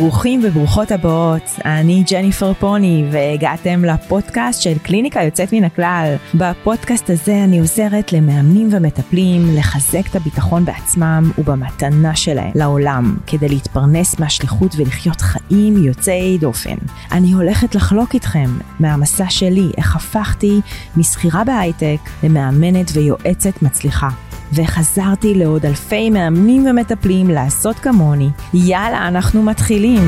ברוכים וברוכות הבאות, אני ג'ניפר פוני והגעתם לפודקאסט של קליניקה יוצאת מן הכלל. בפודקאסט הזה אני עוזרת למאמנים ומטפלים לחזק את הביטחון בעצמם ובמתנה שלהם לעולם, כדי להתפרנס מהשליחות ולחיות חיים יוצאי דופן. אני הולכת לחלוק איתכם מהמסע שלי, איך הפכתי משכירה בהייטק למאמנת ויועצת מצליחה. וחזרתי לעוד אלפי מאמנים ומטפלים לעשות כמוני. יאללה, אנחנו מתחילים.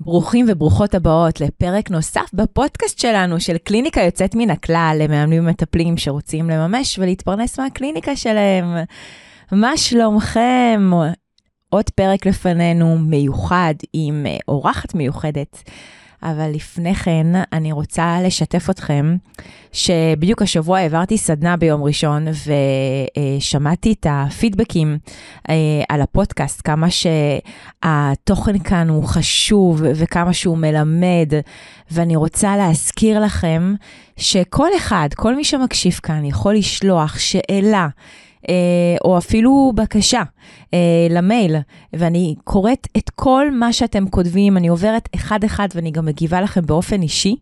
ברוכים וברוכות הבאות לפרק נוסף בפודקאסט שלנו של קליניקה יוצאת מן הכלל למאמנים ומטפלים שרוצים לממש ולהתפרנס מהקליניקה שלהם. מה שלומכם? עוד פרק לפנינו מיוחד עם אה, אורחת מיוחדת. אבל לפני כן אני רוצה לשתף אתכם שבדיוק השבוע העברתי סדנה ביום ראשון ושמעתי את הפידבקים אה, על הפודקאסט, כמה שהתוכן כאן הוא חשוב וכמה שהוא מלמד, ואני רוצה להזכיר לכם שכל אחד, כל מי שמקשיב כאן יכול לשלוח שאלה. אה, או אפילו בקשה אה, למייל, ואני קוראת את כל מה שאתם כותבים, אני עוברת אחד-אחד ואני גם מגיבה לכם באופן אישי.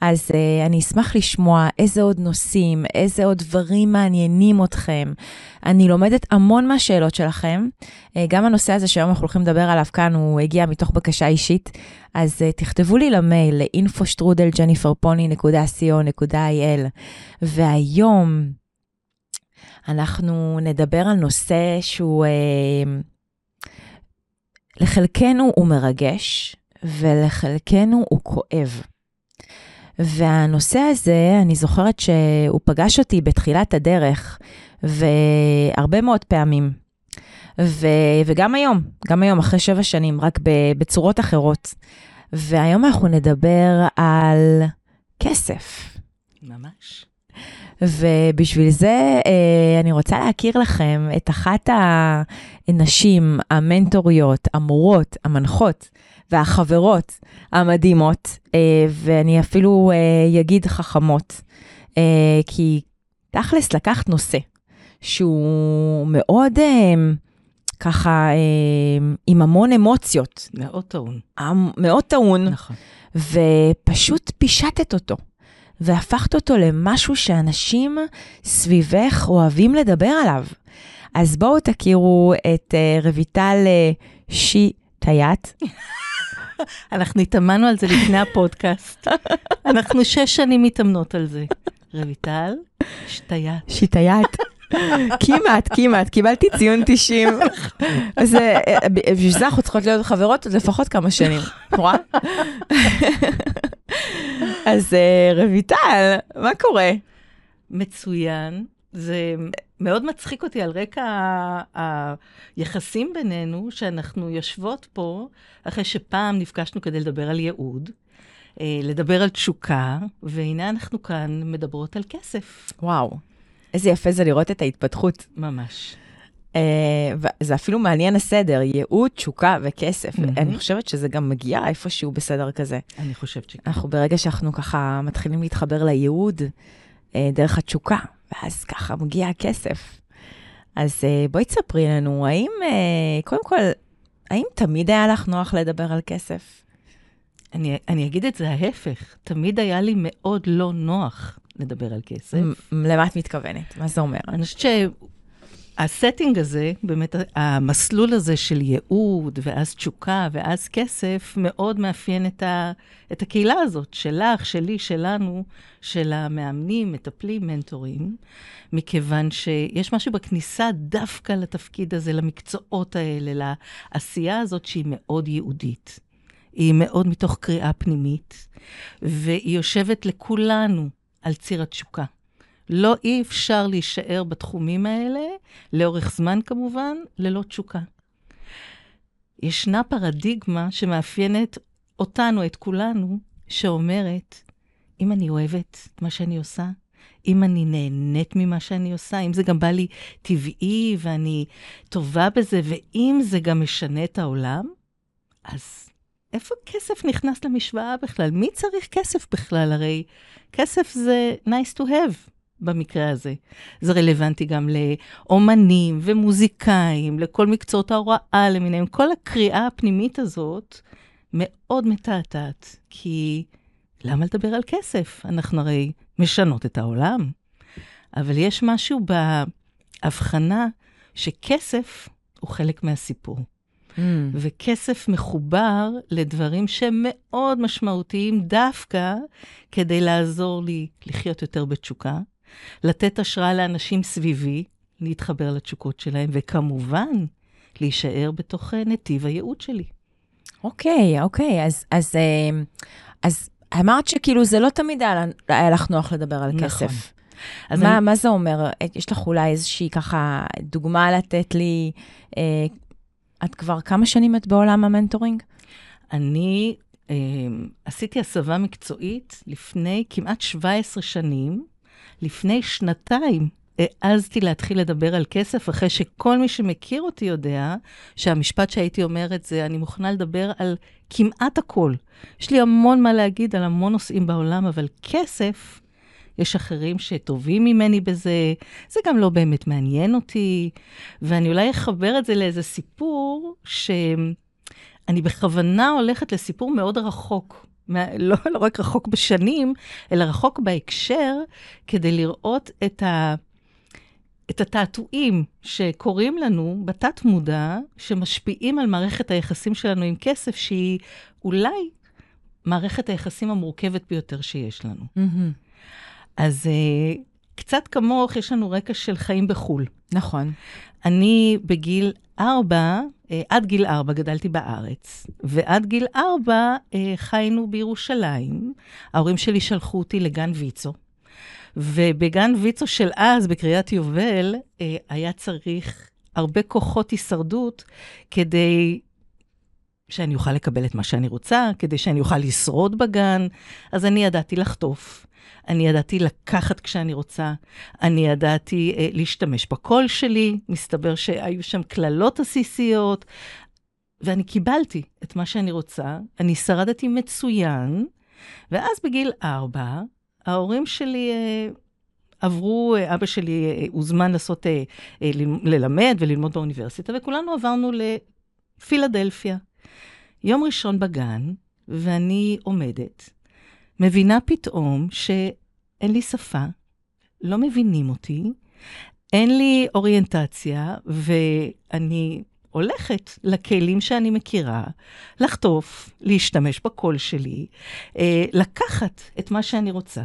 אז uh, אני אשמח לשמוע איזה עוד נושאים, איזה עוד דברים מעניינים אתכם. אני לומדת המון מהשאלות שלכם. Uh, גם הנושא הזה שהיום אנחנו הולכים לדבר עליו כאן, הוא הגיע מתוך בקשה אישית. אז uh, תכתבו לי למייל ל-info.jenniferpony.co.il והיום אנחנו נדבר על נושא שהוא, אה, לחלקנו הוא מרגש, ולחלקנו הוא כואב. והנושא הזה, אני זוכרת שהוא פגש אותי בתחילת הדרך, והרבה מאוד פעמים. ו, וגם היום, גם היום, אחרי שבע שנים, רק בצורות אחרות. והיום אנחנו נדבר על כסף. ממש. ובשביל זה אה, אני רוצה להכיר לכם את אחת הנשים המנטוריות, המורות, המנחות והחברות המדהימות, אה, ואני אפילו אה, אגיד חכמות, כי תכלס לקחת נושא שהוא מאוד... ככה עם המון אמוציות. מאוד טעון. מאוד טעון. נכון. ופשוט פישטת אותו. והפכת אותו למשהו שאנשים סביבך אוהבים לדבר עליו. אז בואו תכירו את אה, רויטל אה, שי טייט. אנחנו התאמנו על זה לפני הפודקאסט. אנחנו שש שנים מתאמנות על זה. רויטל שטייט. שיטייט. כמעט, כמעט, קיבלתי ציון 90. אז בשביל זה אנחנו צריכות להיות חברות עוד לפחות כמה שנים, רואה? אז אה, רויטל, מה קורה? מצוין. זה מאוד מצחיק אותי על רקע היחסים בינינו, שאנחנו יושבות פה, אחרי שפעם נפגשנו כדי לדבר על ייעוד, אה, לדבר על תשוקה, והנה אנחנו כאן מדברות על כסף. וואו, איזה יפה זה לראות את ההתפתחות. ממש. Uh, זה אפילו מעניין הסדר, ייעוד, תשוקה וכסף. Mm-hmm. אני חושבת שזה גם מגיע איפשהו בסדר כזה. אני חושבת שכן. אנחנו ברגע שאנחנו ככה מתחילים להתחבר לייעוד uh, דרך התשוקה, ואז ככה מגיע הכסף. אז uh, בואי תספרי לנו, האם, קודם כל, האם תמיד היה לך נוח לדבר על כסף? אני, אני אגיד את זה ההפך, תמיד היה לי מאוד לא נוח לדבר על כסף. למה את מתכוונת? מה זה אומר? אני חושבת הסטינג הזה, באמת המסלול הזה של ייעוד, ואז תשוקה, ואז כסף, מאוד מאפיין את, ה, את הקהילה הזאת, שלך, שלי, שלנו, של המאמנים, מטפלים, מנטורים, מכיוון שיש משהו בכניסה דווקא לתפקיד הזה, למקצועות האלה, לעשייה הזאת שהיא מאוד ייעודית. היא מאוד מתוך קריאה פנימית, והיא יושבת לכולנו על ציר התשוקה. לא אי אפשר להישאר בתחומים האלה, לאורך זמן כמובן, ללא תשוקה. ישנה פרדיגמה שמאפיינת אותנו, את כולנו, שאומרת, אם אני אוהבת מה שאני עושה, אם אני נהנית ממה שאני עושה, אם זה גם בא לי טבעי ואני טובה בזה, ואם זה גם משנה את העולם, אז איפה כסף נכנס למשוואה בכלל? מי צריך כסף בכלל? הרי כסף זה nice to have. במקרה הזה. זה רלוונטי גם לאומנים ומוזיקאים, לכל מקצועות ההוראה למיניהם. כל הקריאה הפנימית הזאת מאוד מתעתעת, כי למה לדבר על כסף? אנחנו הרי משנות את העולם. אבל יש משהו בהבחנה שכסף הוא חלק מהסיפור. Mm. וכסף מחובר לדברים שהם מאוד משמעותיים דווקא כדי לעזור לי לחיות יותר בתשוקה, לתת השראה לאנשים סביבי, להתחבר לתשוקות שלהם, וכמובן, להישאר בתוך אה, נתיב הייעוד שלי. אוקיי, אוקיי, אז, אז, אה, אז אמרת שכאילו זה לא תמיד היה, לך נוח לדבר על נכון. כסף. אז מה, אני... מה זה אומר? יש לך אולי איזושהי ככה דוגמה לתת לי? אה, את כבר כמה שנים את בעולם המנטורינג? אני אה, עשיתי הסבה מקצועית לפני כמעט 17 שנים. לפני שנתיים העזתי להתחיל לדבר על כסף, אחרי שכל מי שמכיר אותי יודע שהמשפט שהייתי אומרת זה, אני מוכנה לדבר על כמעט הכל. יש לי המון מה להגיד על המון נושאים בעולם, אבל כסף, יש אחרים שטובים ממני בזה, זה גם לא באמת מעניין אותי, ואני אולי אחבר את זה לאיזה סיפור שאני בכוונה הולכת לסיפור מאוד רחוק. לא, לא רק רחוק בשנים, אלא רחוק בהקשר, כדי לראות את, ה, את התעתועים שקורים לנו בתת-מודע, שמשפיעים על מערכת היחסים שלנו עם כסף, שהיא אולי מערכת היחסים המורכבת ביותר שיש לנו. Mm-hmm. אז uh, קצת כמוך, יש לנו רקע של חיים בחו"ל. נכון. אני בגיל ארבע, uh, עד גיל ארבע גדלתי בארץ, ועד גיל ארבע uh, חיינו בירושלים. ההורים שלי שלחו אותי לגן ויצו. ובגן ויצו של אז, בקריית יובל, היה צריך הרבה כוחות הישרדות כדי שאני אוכל לקבל את מה שאני רוצה, כדי שאני אוכל לשרוד בגן. אז אני ידעתי לחטוף. אני ידעתי לקחת כשאני רוצה, אני ידעתי אה, להשתמש בקול שלי, מסתבר שהיו שם קללות עסיסיות, ואני קיבלתי את מה שאני רוצה, אני שרדתי מצוין, ואז בגיל ארבע, ההורים שלי אה, עברו, אה, אבא שלי אה, הוזמן לעשות, אה, ללמד וללמוד באוניברסיטה, וכולנו עברנו לפילדלפיה. יום ראשון בגן, ואני עומדת, מבינה פתאום שאין לי שפה, לא מבינים אותי, אין לי אוריינטציה, ואני הולכת לכלים שאני מכירה, לחטוף, להשתמש בקול שלי, אה, לקחת את מה שאני רוצה.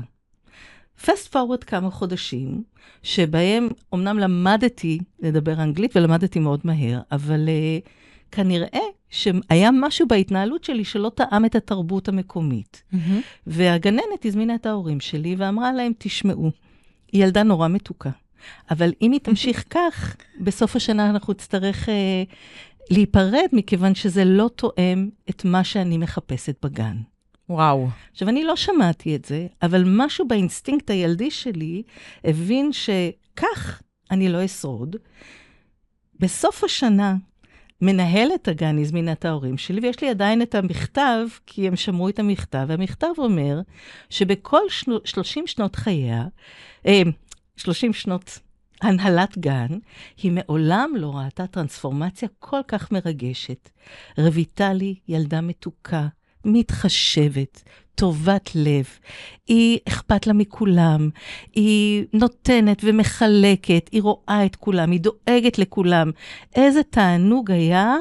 פסט פורוורד כמה חודשים, שבהם אמנם למדתי לדבר אנגלית ולמדתי מאוד מהר, אבל uh, כנראה שהיה משהו בהתנהלות שלי שלא טעם את התרבות המקומית. Mm-hmm. והגננת הזמינה את ההורים שלי ואמרה להם, תשמעו, היא ילדה נורא מתוקה, אבל אם היא תמשיך כך, בסוף השנה אנחנו נצטרך אה, להיפרד, מכיוון שזה לא תואם את מה שאני מחפשת בגן. וואו. עכשיו, אני לא שמעתי את זה, אבל משהו באינסטינקט הילדי שלי הבין שכך אני לא אשרוד. בסוף השנה, מנהלת הגן הזמינה את ההורים שלי, ויש לי עדיין את המכתב, כי הם שמעו את המכתב, והמכתב אומר שבכל שנו, 30 שנות חייה, 30 אה, שנות הנהלת גן, היא מעולם לא ראתה טרנספורמציה כל כך מרגשת. רויטלי, ילדה מתוקה, מתחשבת, טובת לב, היא אכפת לה מכולם, היא נותנת ומחלקת, היא רואה את כולם, היא דואגת לכולם. איזה תענוג היה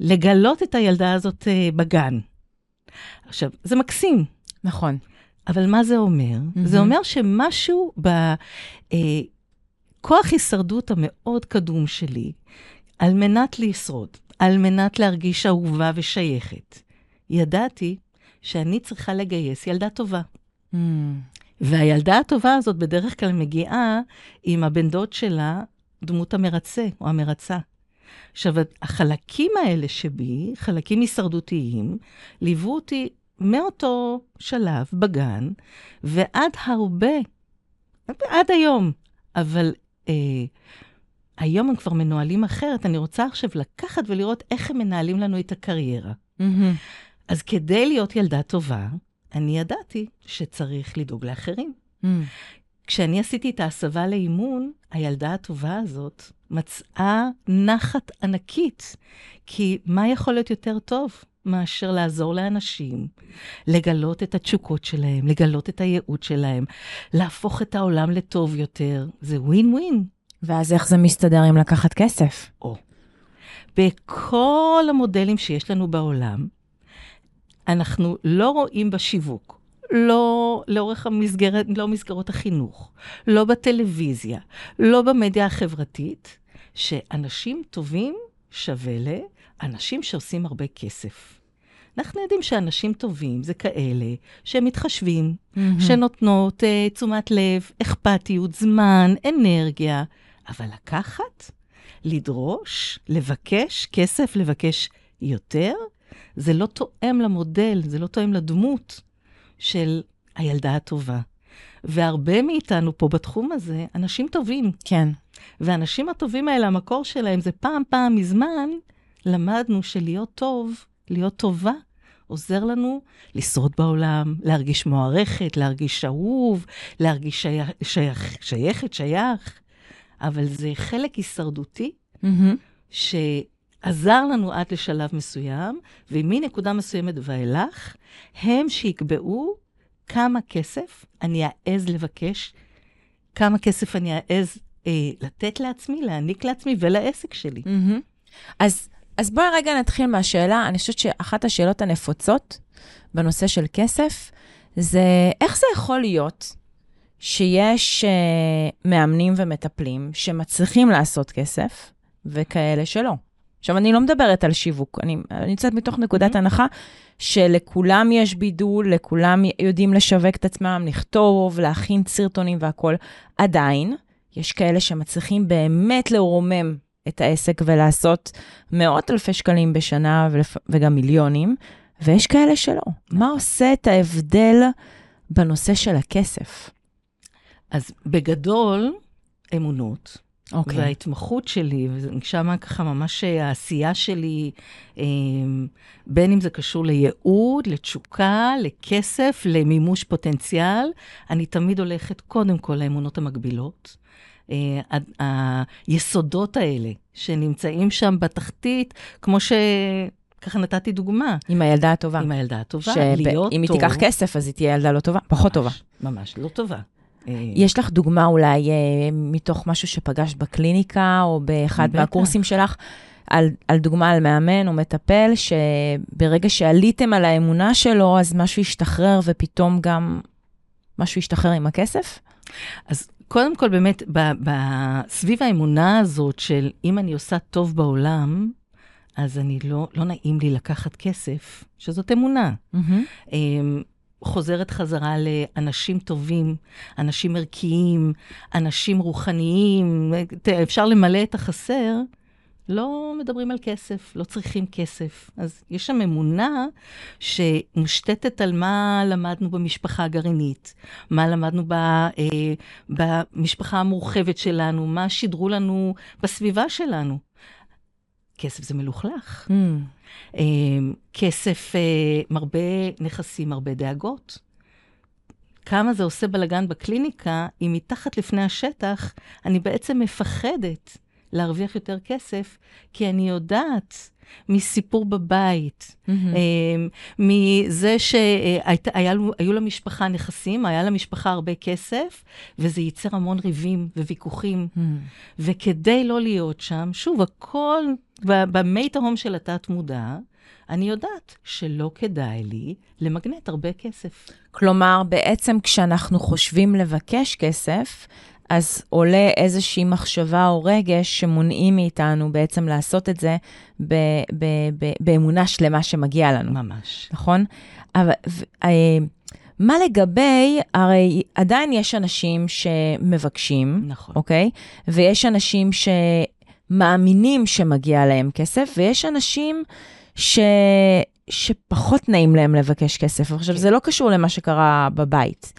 לגלות את הילדה הזאת uh, בגן. עכשיו, זה מקסים. נכון. אבל מה זה אומר? Mm-hmm. זה אומר שמשהו בכוח אה, הישרדות המאוד קדום שלי, על מנת לשרוד, על מנת להרגיש אהובה ושייכת, ידעתי שאני צריכה לגייס ילדה טובה. Mm. והילדה הטובה הזאת בדרך כלל מגיעה עם הבן דוד שלה, דמות המרצה או המרצה. עכשיו, החלקים האלה שבי, חלקים הישרדותיים, ליוו אותי מאותו שלב בגן ועד הרבה, עד היום. אבל אה, היום הם כבר מנוהלים אחרת. אני רוצה עכשיו לקחת ולראות איך הם מנהלים לנו את הקריירה. Mm-hmm. אז כדי להיות ילדה טובה, אני ידעתי שצריך לדאוג לאחרים. Mm. כשאני עשיתי את ההסבה לאימון, הילדה הטובה הזאת מצאה נחת ענקית. כי מה יכול להיות יותר טוב מאשר לעזור לאנשים לגלות את התשוקות שלהם, לגלות את הייעוד שלהם, להפוך את העולם לטוב יותר? זה ווין ווין. ואז איך זה מסתדר עם לקחת כסף? או. בכל המודלים שיש לנו בעולם, אנחנו לא רואים בשיווק, לא לאורך המסגרת, לא מסגרות החינוך, לא בטלוויזיה, לא במדיה החברתית, שאנשים טובים שווה לאנשים שעושים הרבה כסף. אנחנו יודעים שאנשים טובים זה כאלה שהם מתחשבים, mm-hmm. שנותנות uh, תשומת לב, אכפתיות, זמן, אנרגיה, אבל לקחת, לדרוש, לבקש כסף, לבקש יותר, זה לא תואם למודל, זה לא תואם לדמות של הילדה הטובה. והרבה מאיתנו פה בתחום הזה, אנשים טובים. כן. והאנשים הטובים האלה, המקור שלהם זה פעם, פעם מזמן, למדנו שלהיות טוב, להיות טובה, עוזר לנו לשרוד בעולם, להרגיש מוערכת, להרגיש אהוב, להרגיש שייך, שייך, שייכת, שייך. אבל זה חלק הישרדותי, mm-hmm. שעזר לנו עד לשלב מסוים, ומנקודה מסוימת ואילך, הם שיקבעו כמה כסף אני אעז לבקש, כמה כסף אני אעז אה, לתת לעצמי, להעניק לעצמי ולעסק שלי. Mm-hmm. אז, אז בואי רגע נתחיל מהשאלה, אני חושבת שאחת השאלות הנפוצות בנושא של כסף, זה איך זה יכול להיות שיש uh, מאמנים ומטפלים שמצליחים לעשות כסף, וכאלה שלא. עכשיו, אני לא מדברת על שיווק, אני נמצאת מתוך נקודת mm-hmm. הנחה שלכולם יש בידול, לכולם יודעים לשווק את עצמם, לכתוב, להכין סרטונים והכול. עדיין, יש כאלה שמצליחים באמת לרומם את העסק ולעשות מאות אלפי שקלים בשנה ולפ... וגם מיליונים, ויש כאלה שלא. מה עושה את ההבדל בנושא של הכסף? אז בגדול, אמונות. אוקיי. Okay. וההתמחות שלי, ושם ככה ממש העשייה שלי, אה, בין אם זה קשור לייעוד, לתשוקה, לכסף, למימוש פוטנציאל, אני תמיד הולכת קודם כל לאמונות המקבילות. אה, היסודות האלה שנמצאים שם בתחתית, כמו ש... ככה נתתי דוגמה. עם הילדה הטובה. עם הילדה הטובה, להיות טוב. אם היא תיקח כסף, אז היא תהיה ילדה לא טובה, פחות ממש, טובה. ממש, לא טובה. אה, יש לך דוגמה אולי אה, מתוך משהו שפגשת בקליניקה, או באחד. מהקורסים שלך, על, על דוגמה על מאמן או מטפל, שברגע שעליתם על האמונה שלו, אז משהו השתחרר ופתאום גם משהו השתחרר עם הכסף? אז קודם כל, באמת, ב, ב, סביב האמונה הזאת של אם אני עושה טוב בעולם, אז אני לא, לא נעים לי לקחת כסף, שזאת אמונה. Mm-hmm. חוזרת חזרה לאנשים טובים, אנשים ערכיים, אנשים רוחניים. אפשר למלא את החסר, לא מדברים על כסף, לא צריכים כסף. אז יש שם אמונה שמושתתת על מה למדנו במשפחה הגרעינית, מה למדנו ב, אה, במשפחה המורחבת שלנו, מה שידרו לנו בסביבה שלנו. כסף זה מלוכלך. Mm. אה, כסף אה, מרבה נכסים, הרבה דאגות. כמה זה עושה בלאגן בקליניקה, אם מתחת לפני השטח אני בעצם מפחדת להרוויח יותר כסף, כי אני יודעת מסיפור בבית, mm-hmm. מזה שהיו למשפחה נכסים, היה למשפחה הרבה כסף, וזה ייצר המון ריבים וויכוחים. Mm-hmm. וכדי לא להיות שם, שוב, הכל במי תהום של התת-מודע, אני יודעת שלא כדאי לי למגנט הרבה כסף. כלומר, בעצם כשאנחנו חושבים לבקש כסף, אז עולה איזושהי מחשבה או רגש שמונעים מאיתנו בעצם לעשות את זה ב- ב- ב- באמונה שלמה שמגיע לנו. ממש. נכון? אבל... אה, מה לגבי, הרי עדיין יש אנשים שמבקשים, נכון. אוקיי? ויש אנשים שמאמינים שמגיע להם כסף, ויש אנשים ש... שפחות נעים להם לבקש כסף. עכשיו, כן. זה לא קשור למה שקרה בבית.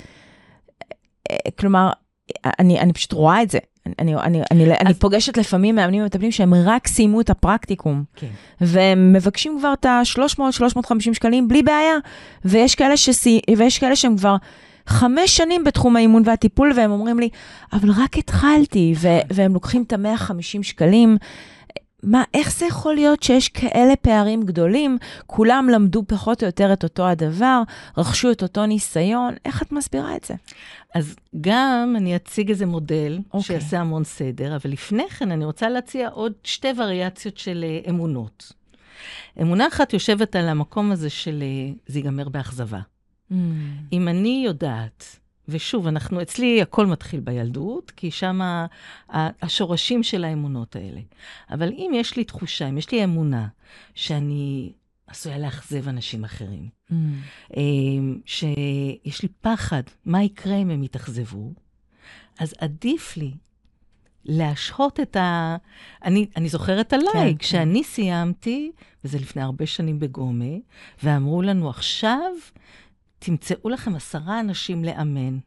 אה, כלומר, אני, אני פשוט רואה את זה. אני, אני, אני, אז... אני פוגשת לפעמים מאמנים ומטפלים שהם רק סיימו את הפרקטיקום, כן. והם מבקשים כבר את ה-300-350 שקלים בלי בעיה, ויש כאלה, שסי... ויש כאלה שהם כבר חמש שנים בתחום האימון והטיפול, והם אומרים לי, אבל רק התחלתי, ו- והם לוקחים את ה-150 שקלים. מה, איך זה יכול להיות שיש כאלה פערים גדולים? כולם למדו פחות או יותר את אותו הדבר, רכשו את אותו ניסיון, איך את מסבירה את זה? אז גם אני אציג איזה מודל אוקיי. okay. שיעשה המון סדר, אבל לפני כן אני רוצה להציע עוד שתי וריאציות של אה, אמונות. אמונה אחת יושבת על המקום הזה של אה, זה ייגמר באכזבה. Mm. אם אני יודעת, ושוב, אנחנו, אצלי הכל מתחיל בילדות, כי שם השורשים של האמונות האלה. אבל אם יש לי תחושה, אם יש לי אמונה, שאני עשויה לאכזב אנשים אחרים, Mm. אמ, שיש לי פחד, מה יקרה אם הם יתאכזבו, אז עדיף לי להשהות את ה... אני, אני זוכרת עליי, כן, כן, כשאני סיימתי, וזה לפני הרבה שנים בגומה, ואמרו לנו, עכשיו תמצאו לכם עשרה אנשים לאמן.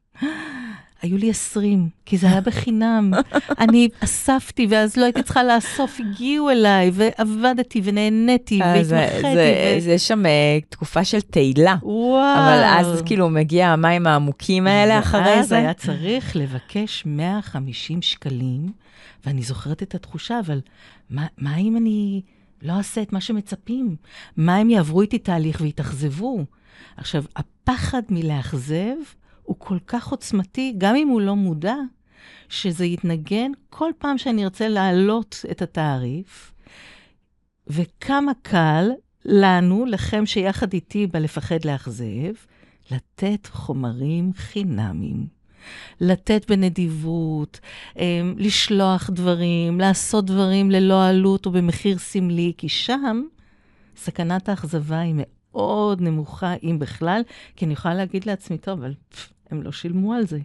היו לי עשרים, כי זה היה בחינם. אני אספתי, ואז לא הייתי צריכה לאסוף, הגיעו אליי, ועבדתי, ונהניתי, אה, והתמחיתי. זה- ו- זה שם אה, תקופה של תהילה. וואו. אבל אז כאילו מגיע המים העמוקים האלה אחרי זה. היה צריך לבקש 150 שקלים, ואני זוכרת את התחושה, אבל מה, מה אם אני לא אעשה את מה שמצפים? מה אם יעברו איתי תהליך ויתאכזבו? עכשיו, הפחד מלאכזב הוא כל כך עוצמתי, גם אם הוא לא מודע, שזה יתנגן כל פעם שאני ארצה להעלות את התעריף, וכמה קל לנו, לכם שיחד איתי בלפחד לאכזב, לתת חומרים חינמים. לתת בנדיבות, אמ, לשלוח דברים, לעשות דברים ללא עלות או במחיר סמלי, כי שם סכנת האכזבה היא מאוד נמוכה, אם בכלל, כי אני יכולה להגיד לעצמי, טוב, אבל פף, הם לא שילמו על זה.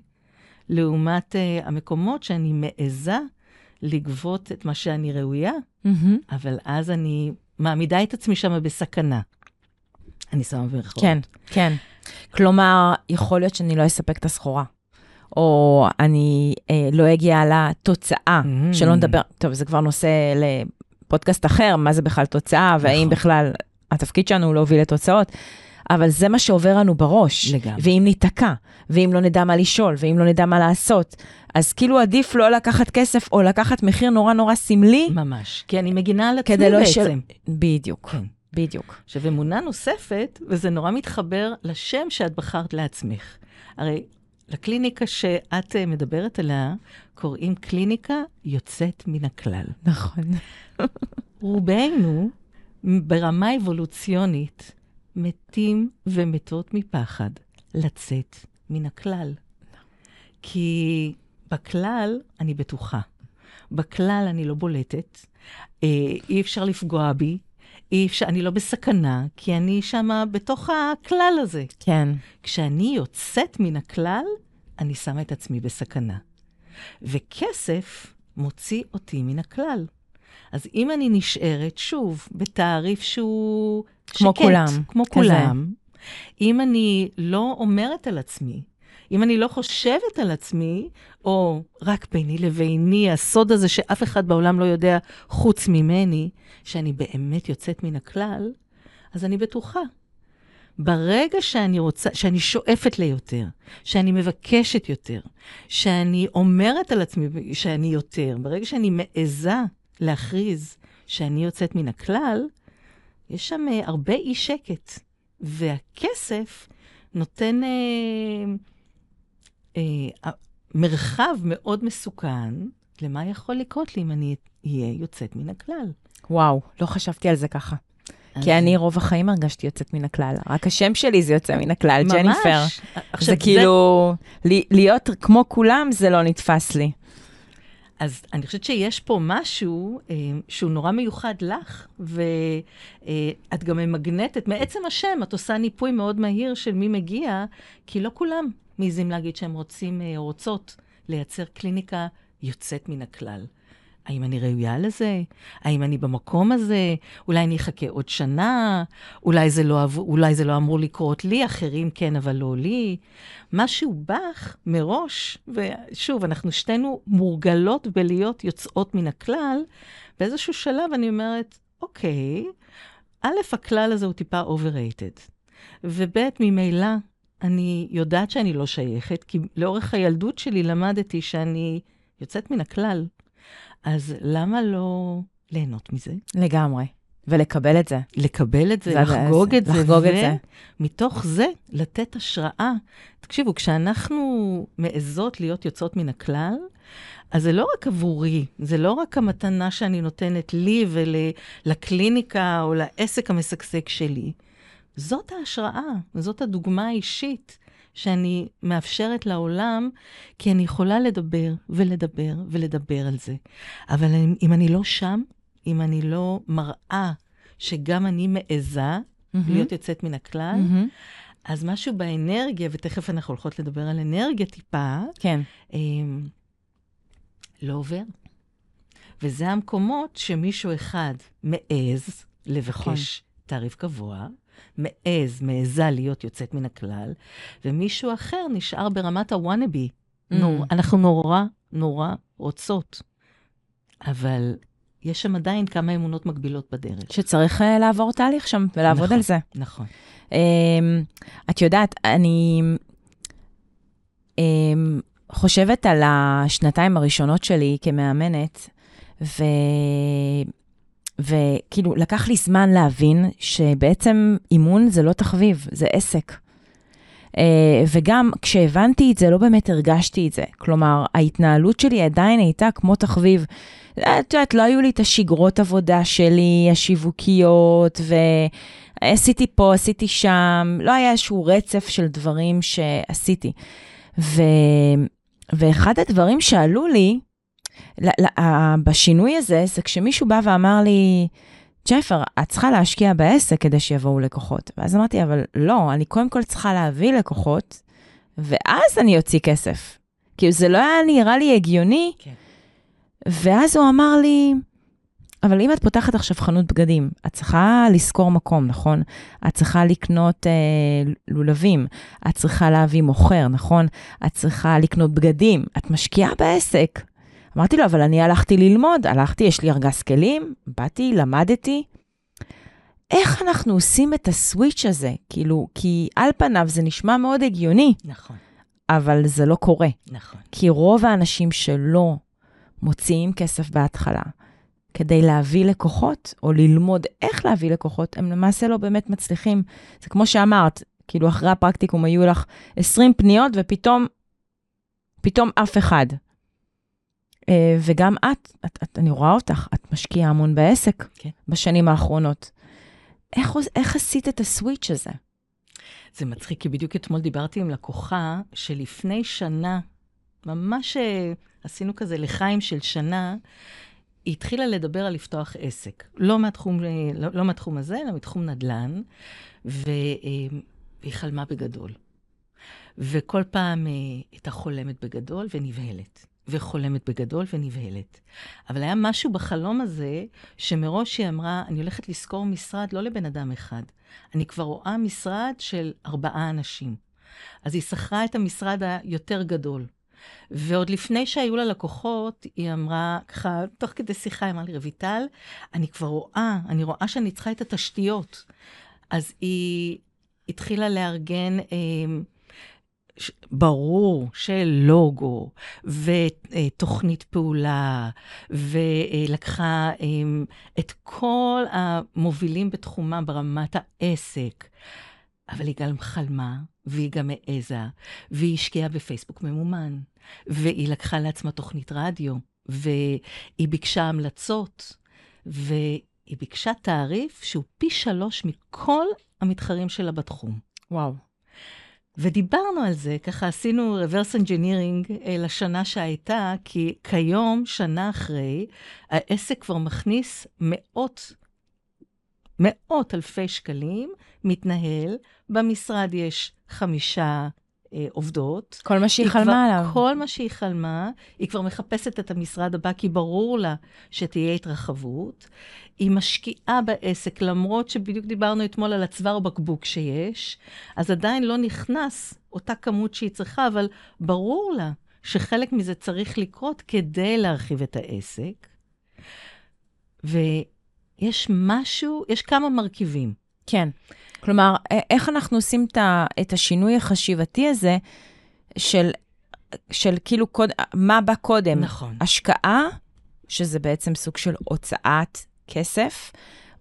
לעומת uh, המקומות שאני מעיזה לגבות את מה שאני ראויה, מהמם. אבל אז אני מעמידה את עצמי שם בסכנה. אני שמה ברכות. כן, כן. כלומר, יכול להיות שאני לא אספק את הסחורה. או אני אה, לא אגיע לתוצאה, Mm. שלא נדבר, טוב, זה כבר נושא לפודקאסט אחר, מה זה בכלל תוצאה, והאם נכון. בכלל התפקיד שלנו הוא להוביל לתוצאות, אבל זה מה שעובר לנו בראש. לגמרי. ואם ניתקע, ואם לא נדע מה לשאול, ואם לא נדע מה לעשות, אז כאילו עדיף לא לקחת כסף, או לקחת מחיר נורא נורא סמלי, ממש. כי אני מגינה על עצמי לא בעצם. של... בדיוק, כן. בדיוק. עכשיו, אמונה נוספת, וזה נורא מתחבר לשם שאת בחרת לעצמך. הרי לקליניקה שאת אה, מדברת עליה, קוראים קליניקה יוצאת מן הכלל. נכון. רובנו, ברמה אבולוציונית, מתים ומתות מפחד לצאת מן הכלל. כי בכלל אני בטוחה. בכלל אני לא בולטת, אה, אי אפשר לפגוע בי, אי אפשר, אני לא בסכנה, כי אני שמה בתוך הכלל הזה. כן. כשאני יוצאת מן הכלל, אני שמה את עצמי בסכנה. וכסף מוציא אותי מן הכלל. אז אם אני נשארת, שוב, בתעריף שהוא כמו שקט, כולם, כמו כזה. כולם, אם אני לא אומרת על עצמי, אם אני לא חושבת על עצמי, או רק ביני לביני, הסוד הזה שאף אחד בעולם לא יודע חוץ ממני, שאני באמת יוצאת מן הכלל, אז אני בטוחה. ברגע שאני רוצה, שאני שואפת ליותר, שאני מבקשת יותר, שאני אומרת על עצמי שאני יותר, ברגע שאני מעיזה להכריז שאני יוצאת מן הכלל, יש שם אה, הרבה אי שקט. והכסף נותן אה, אה, מרחב מאוד מסוכן למה יכול לקרות לי אם אני אהיה יוצאת מן הכלל. וואו, לא חשבתי על זה ככה. אז- כי אני רוב החיים הרגשתי יוצאת מן הכלל. רק השם שלי זה יוצא מן הכלל, ממש. ג'ניפר. עכשיו, זה כאילו, לי- להיות כמו כולם זה לא נתפס לי. אז אני חושבת שיש פה משהו אה, שהוא נורא מיוחד לך, ואת גם ממגנטת, מעצם השם, את עושה ניפוי מאוד מהיר של מי מגיע, כי לא כולם מעזים להגיד שהם רוצים או רוצות לייצר קליניקה יוצאת מן הכלל. האם אני ראויה לזה? האם אני במקום הזה? אולי אני אחכה עוד שנה? אולי זה לא, אולי זה לא אמור לקרות לי, אחרים כן, אבל לא לי. משהו בך מראש, ושוב, אנחנו שתינו מורגלות בלהיות יוצאות מן הכלל, באיזשהו שלב אני אומרת, אוקיי, א', הכלל הזה הוא טיפה overrated, וב', ממילא אני יודעת שאני לא שייכת, כי לאורך הילדות שלי למדתי שאני יוצאת מן הכלל. אז למה לא ליהנות מזה? לגמרי. ולקבל את זה. לקבל את זה, זה לחגוג זה, את זה, לחגוג את זה. ומתוך זה לתת השראה. תקשיבו, כשאנחנו מעזות להיות יוצאות מן הכלל, אז זה לא רק עבורי, זה לא רק המתנה שאני נותנת לי ולקליניקה או לעסק המשגשג שלי. זאת ההשראה, זאת הדוגמה האישית שאני מאפשרת לעולם, כי אני יכולה לדבר ולדבר ולדבר על זה. אבל אם אני לא שם, אם אני לא מראה שגם אני מעיזה Mm-hmm. להיות יוצאת מן הכלל, מהמם. אז משהו באנרגיה, ותכף אנחנו הולכות לדבר על אנרגיה טיפה, כן. אמ, לא עובר. וזה המקומות שמישהו אחד מעז לבקש תעריף גבוה, מעז, מעזה להיות יוצאת מן הכלל, ומישהו אחר נשאר ברמת הוואנאבי. Mm. נור, אנחנו נורא נורא רוצות, אבל יש שם עדיין כמה אמונות מגבילות בדרך. שצריך אה, לעבור תהליך שם ולעבוד נכון. על זה. נכון. אמ, את יודעת, אני אמ, חושבת על השנתיים הראשונות שלי כמאמנת, ו... וכאילו, לקח לי זמן להבין שבעצם אימון זה לא תחביב, זה עסק. אה, וגם כשהבנתי את זה, לא באמת הרגשתי את זה. כלומר, ההתנהלות שלי עדיין הייתה כמו תחביב. את יודעת, לא היו לי את השגרות עבודה שלי, השיווקיות, ועשיתי פה, עשיתי שם, לא היה איזשהו רצף של דברים שעשיתי. ו... ואחד הדברים שעלו לי, בשינוי הזה, זה כשמישהו בא ואמר לי, ג'פר, את צריכה להשקיע בעסק כדי שיבואו לקוחות. ואז אמרתי, אבל לא, אני קודם כל צריכה להביא לקוחות, ואז אני אוציא כסף. כאילו, זה לא היה נראה לי הגיוני. כן. ואז הוא אמר לי, אבל אם את פותחת עכשיו חנות בגדים, את צריכה לשכור מקום, נכון? את צריכה לקנות אה, לולבים, את צריכה להביא מוכר, נכון? את צריכה לקנות בגדים, את משקיעה בעסק. אמרתי לו, אבל אני הלכתי ללמוד, הלכתי, יש לי ארגז כלים, באתי, למדתי. איך אנחנו עושים את הסוויץ' הזה? כאילו, כי על פניו זה נשמע מאוד הגיוני, נכון, אבל זה לא קורה. נכון. כי רוב האנשים שלא מוציאים כסף בהתחלה כדי להביא לקוחות, או ללמוד איך להביא לקוחות, הם למעשה לא באמת מצליחים. זה כמו שאמרת, כאילו אחרי הפרקטיקום היו לך 20 פניות, ופתאום, פתאום אף אחד. אה, וגם את, את, את, אני רואה אותך, את משקיעה המון בעסק כן. בשנים האחרונות. איך, איך עשית את הסוויץ' הזה? זה מצחיק, כי בדיוק אתמול דיברתי עם לקוחה שלפני שנה, ממש אה, עשינו כזה לחיים של שנה, היא התחילה לדבר על לפתוח עסק. לא מהתחום, אה, לא, לא מהתחום הזה, אלא מתחום נדל"ן, והיא חלמה בגדול. וכל פעם הייתה חולמת בגדול ונבהלת. וחולמת בגדול ונבהלת. אבל היה משהו בחלום הזה, שמראש היא אמרה, אני הולכת לשכור משרד לא לבן אדם אחד, אני כבר רואה משרד של ארבעה אנשים. אז היא שכרה את המשרד היותר גדול. ועוד לפני שהיו לה לקוחות, היא אמרה, ככה, תוך כדי שיחה, היא אמרה לי, רויטל, אני כבר רואה, אני רואה שאני צריכה את התשתיות. אז היא התחילה לארגן, אה, ברור, של לוגו, ותוכנית פעולה, ולקחה אה, את כל המובילים בתחומה ברמת העסק. אבל היא גם חלמה, והיא גם העזה, והיא השקיעה בפייסבוק ממומן, והיא לקחה לעצמה תוכנית רדיו, והיא ביקשה המלצות, והיא ביקשה תעריף שהוא פי שלוש מכל המתחרים שלה בתחום. וואו. ודיברנו על זה, ככה עשינו reverse engineering אה, לשנה שהייתה, כי כיום, שנה אחרי, העסק כבר מכניס מאות, מאות אלפי שקלים, מתנהל, במשרד יש חמישה עובדות. כל מה שהיא היא כבר- חלמה עליו. כל מה שהיא חלמה, היא כבר מחפשת את המשרד הבא, כי ברור לה שתהיה התרחבות. היא משקיעה בעסק, למרות שבדיוק דיברנו אתמול על הצוואר בקבוק שיש, אז עדיין לא נכנס אותה כמות שהיא צריכה, אבל ברור לה שחלק מזה צריך לקרות כדי להרחיב את העסק. ויש משהו, יש כמה מרכיבים. כן. כלומר, איך אנחנו עושים את השינוי החשיבתי הזה של, של כאילו, קוד, מה בא קודם? נכון. השקעה, שזה בעצם סוג של הוצאת כסף,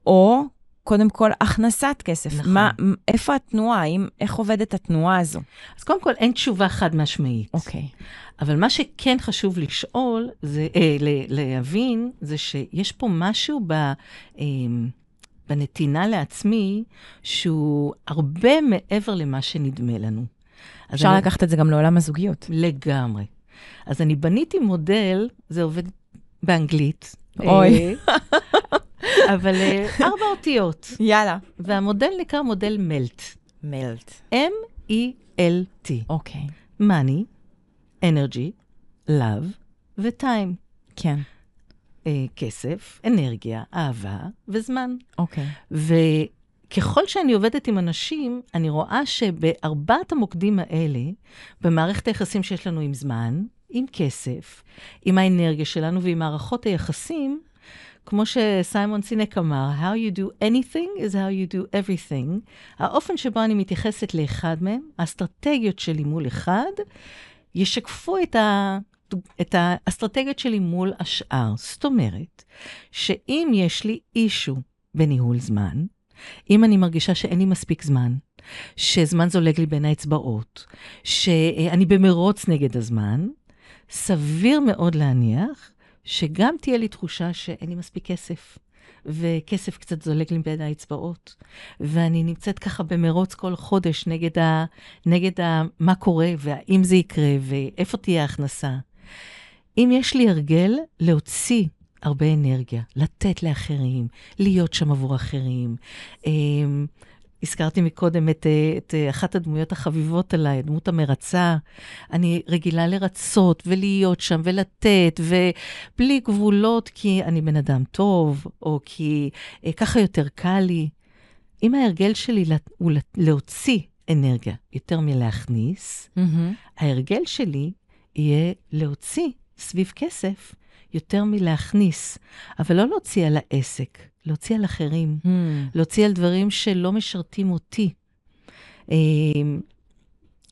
או קודם כל הכנסת כסף. נכון. מה, איפה התנועה? האם, איך עובדת התנועה הזו? אז קודם כל, אין תשובה חד משמעית. אוקיי. אבל מה שכן חשוב לשאול, זה, אה, להבין, זה שיש פה משהו ב, אה, בנתינה לעצמי, שהוא הרבה מעבר למה שנדמה לנו. אפשר אני- לקחת את זה גם לעולם הזוגיות. לגמרי. אז אני בניתי מודל, זה עובד באנגלית. אוי. אה, אבל אה, ארבע אותיות, יאללה. והמודל נקרא מודל מלט. מלט. M-E-L-T. אוקיי. money, energy, love ו-time. כן. אה, כסף, אנרגיה, אהבה וזמן. אוקיי. וככל שאני עובדת עם אנשים, אני רואה שבארבעת המוקדים האלה, במערכת היחסים שיש לנו עם זמן, עם כסף, עם האנרגיה שלנו ועם מערכות היחסים, כמו שסיימון סינק אמר, how you do anything is how you do everything. האופן שבו אני מתייחסת לאחד מהם, האסטרטגיות שלי מול אחד, ישקפו את, ה, את האסטרטגיות שלי מול השאר. זאת אומרת, שאם יש לי אישו בניהול זמן, אם אני מרגישה שאין לי מספיק זמן, שזמן זולג לי בין האצבעות, שאני במרוץ נגד הזמן, סביר מאוד להניח שגם תהיה לי תחושה שאין לי מספיק כסף, וכסף קצת זולג לי בין האצבעות, ואני נמצאת ככה במרוץ כל חודש נגד, ה, נגד ה, מה קורה, והאם זה יקרה, ואיפה תהיה ההכנסה. אם יש לי הרגל להוציא הרבה אנרגיה, לתת לאחרים, להיות שם עבור אחרים. אמ, הזכרתי מקודם את, אה, את אה, אחת הדמויות החביבות עליי, הדמות המרצה. אני רגילה לרצות ולהיות שם ולתת, ובלי גבולות, כי אני בן אדם טוב, או כי אה, ככה יותר קל לי. אם ההרגל שלי לת- הוא להוציא אנרגיה יותר מלהכניס, מהמם. ההרגל שלי יהיה להוציא סביב כסף יותר מלהכניס, אבל לא להוציא על העסק, להוציא על אחרים, מהמם. להוציא על דברים שלא משרתים אותי.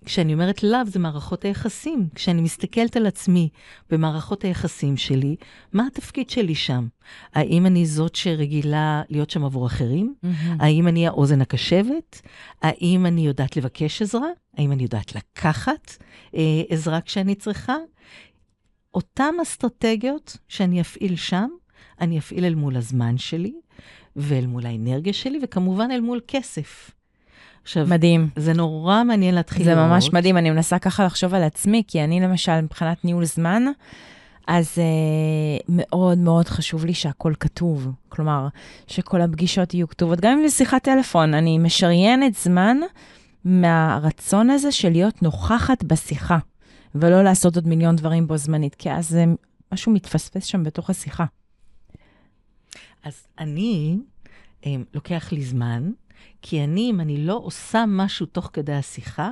כשאני אומרת לאו, זה מערכות היחסים. כשאני מסתכלת על עצמי במערכות היחסים שלי, מה התפקיד שלי שם? האם אני זאת שרגילה להיות שם עבור אחרים? מהמם. האם אני האוזן הקשבת? האם אני יודעת לבקש עזרה? האם אני יודעת לקחת אה, עזרה כשאני צריכה? אותן אסטרטגיות שאני אפעיל שם, אני אפעיל אל מול הזמן שלי, ואל מול האנרגיה שלי, וכמובן אל מול כסף. עכשיו, מדהים. זה נורא מעניין להתחיל זה לראות. ממש מדהים, אני מנסה ככה לחשוב על עצמי, כי אני למשל, מבחינת ניהול זמן, אז אה, מאוד מאוד חשוב לי שהכל כתוב. כלומר, שכל הפגישות יהיו כתובות, גם אם זה שיחת טלפון, אני משריינת זמן מהרצון הזה של להיות נוכחת בשיחה, ולא לעשות עוד מיליון דברים בו זמנית, כי אז אה, משהו מתפספס שם בתוך השיחה. אז אני, הם, לוקח לי זמן, כי אני, אם אני לא עושה משהו תוך כדי השיחה,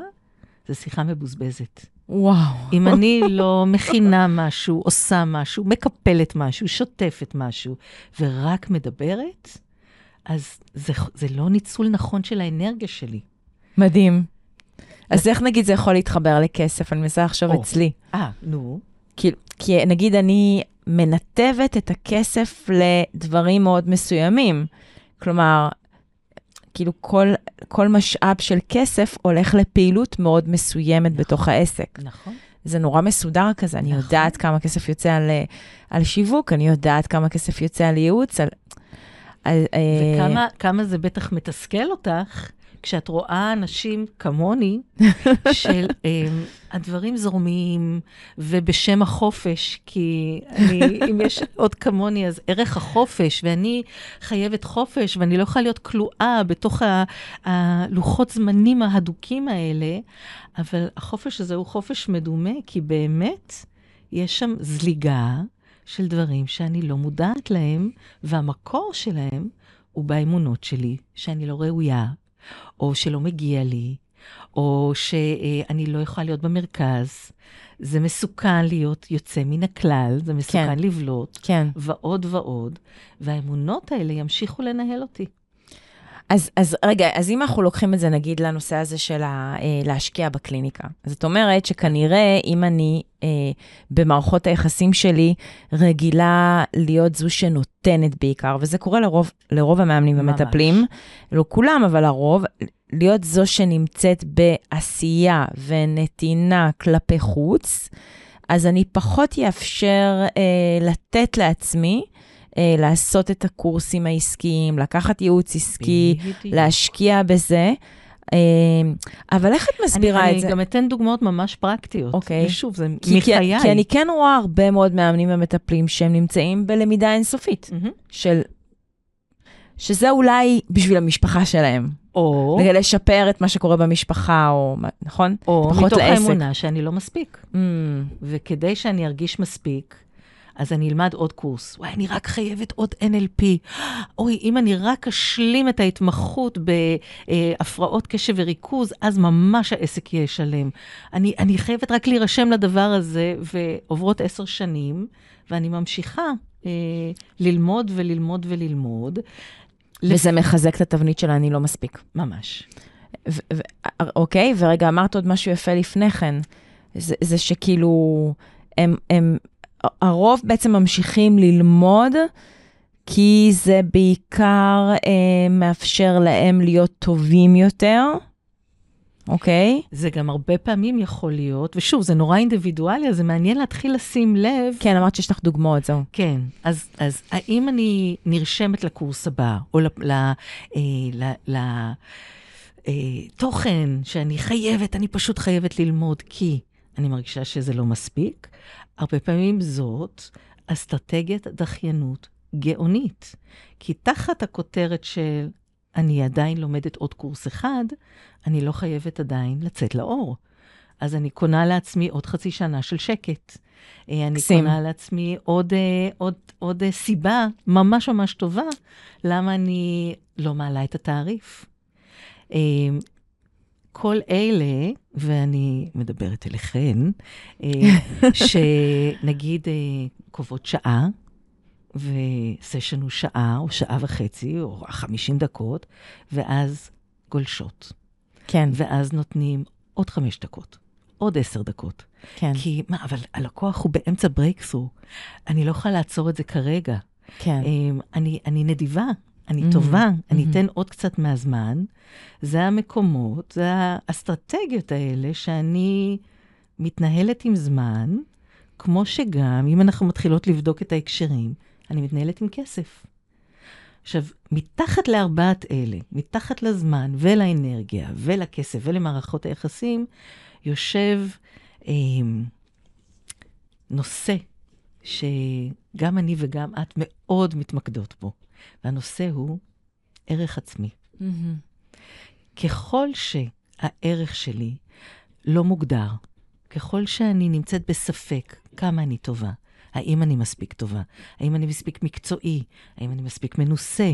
זו שיחה מבוזבזת. וואו. אם אני לא מכינה משהו, עושה משהו, מקפלת משהו, שוטפת משהו, ורק מדברת, אז זה, זה לא ניצול נכון של האנרגיה שלי. מדהים. אז איך נגיד זה יכול להתחבר לכסף? אני מנסה או. אצלי. אה, נו. כי, כי נגיד אני מנתבת את הכסף לדברים מאוד מסוימים. כלומר, כאילו כל, כל משאב של כסף הולך לפעילות מאוד מסוימת בתוך העסק. נכון. זה נורא מסודר כזה, אני נכון. יודעת כמה כסף יוצא על, אה, על שיווק, אני יודעת כמה כסף יוצא על ייעוץ, על... על אה, וכמה כמה זה בטח מתסכל אותך, כשאת רואה אנשים כמוני, של um, הדברים זורמים, ובשם החופש, כי אני, אם יש עוד כמוני, אז ערך החופש, ואני חייבת חופש, ואני לא יכולה להיות כלואה בתוך הלוחות זמנים ההדוקים האלה, אבל החופש הזה הוא חופש מדומה, כי באמת יש שם זליגה של דברים שאני לא מודעת להם, והמקור שלהם הוא באמונות שלי, שאני לא ראויה, או שלא מגיע לי, או שאני לא יכולה להיות במרכז. זה מסוכן להיות יוצא מן הכלל, זה מסוכן כן. לבלוט, כן. ועוד ועוד, והאמונות האלה ימשיכו לנהל אותי. אז, אז רגע, אז אם אנחנו לוקחים את זה נגיד לנושא הזה של ה, אה, להשקיע בקליניקה, זאת אומרת שכנראה אם אני אה, במערכות היחסים שלי רגילה להיות זו שנותנת בעיקר, וזה קורה לרוב, לרוב המאמנים ממש. ומטפלים, לא כולם, אבל הרוב, להיות זו שנמצאת בעשייה ונתינה כלפי חוץ, אז אני פחות אאפשר אה, לתת לעצמי. אה, לעשות את הקורסים העסקיים, לקחת ייעוץ עסקי, בדיוק. להשקיע בזה. אה, אבל איך את מסבירה אני, את זה? אני גם אתן דוגמאות ממש פרקטיות. אוקיי. ושוב, זה כי, כי, מחיי. כי אני כן רואה הרבה מאוד מאמנים ומטפלים שהם נמצאים בלמידה אינסופית, מהמם. של... שזה אולי בשביל המשפחה שלהם, או, כדי לשפר את מה שקורה במשפחה, או, נכון? או מתוך לעסק. האמונה שאני לא מספיק. Mm, וכדי שאני ארגיש מספיק, אז אני אלמד עוד קורס. וואי, אני רק חייבת עוד NLP. אוי, אם אני רק אשלים את ההתמחות בהפרעות קשב וריכוז, אז ממש העסק יהיה שלם. אני, אני חייבת רק להירשם לדבר הזה, ועוברות עשר שנים, ואני ממשיכה אה, ללמוד וללמוד וללמוד. וזה מחזק את התבנית של אני לא מספיק. ממש. ו- ו- אוקיי, ורגע, אמרת עוד משהו יפה לפני כן. זה, זה שכאילו, הם, הם, הרוב בעצם ממשיכים ללמוד, כי זה בעיקר אה, מאפשר להם להיות טובים יותר, אוקיי? זה גם הרבה פעמים יכול להיות, ושוב, זה נורא אינדיבידואלי, אז זה מעניין להתחיל לשים לב כן, אמרת שיש לך דוגמאות, זהו. כן, אז, אז האם אני נרשמת לקורס הבא, או ל... ל, אה, ל, ל אה, תוכן שאני חייבת, אני פשוט חייבת ללמוד, כי אני מרגישה שזה לא מספיק, הרבה פעמים זאת אסטרטגיית דחיינות גאונית. כי תחת הכותרת של אני עדיין לומדת עוד קורס אחד, אני לא חייבת עדיין לצאת לאור. אז אני קונה לעצמי עוד חצי שנה של שקט. אה, אני מקסים. קונה לעצמי עוד, אה, עוד, עוד אה, סיבה ממש ממש טובה למה אני לא מעלה את התעריף. כל אלה, ואני מדברת אליכן, אה, שנגיד אה, קובעות שעה, וסשן הוא שעה, או שעה וחצי, או 50 דקות, ואז גולשות. כן, ואז נותנים עוד חמש דקות, עוד עשר דקות. כן, כי, מה, אבל הלקוח הוא באמצע ברייקסרו. אני לא יכולה לעצור את זה כרגע. כן. אמ, אני, אני נדיבה, אני טובה, אני mhm. אתן עוד קצת מהזמן. זה המקומות, זה האסטרטגיות האלה שאני מתנהלת עם זמן, כמו שגם, אם אנחנו מתחילות לבדוק את ההקשרים, אני מתנהלת עם כסף. עכשיו, מתחת לארבעת אלה, מתחת לזמן ולאנרגיה ולכסף ולמערכות היחסים, יושב אה, נושא שגם אני וגם את מאוד מתמקדות בו, והנושא הוא ערך עצמי. ככל שהערך שלי לא מוגדר, ככל שאני נמצאת בספק כמה אני טובה, האם אני מספיק טובה, האם אני מספיק מקצועי, האם אני מספיק מנוסה,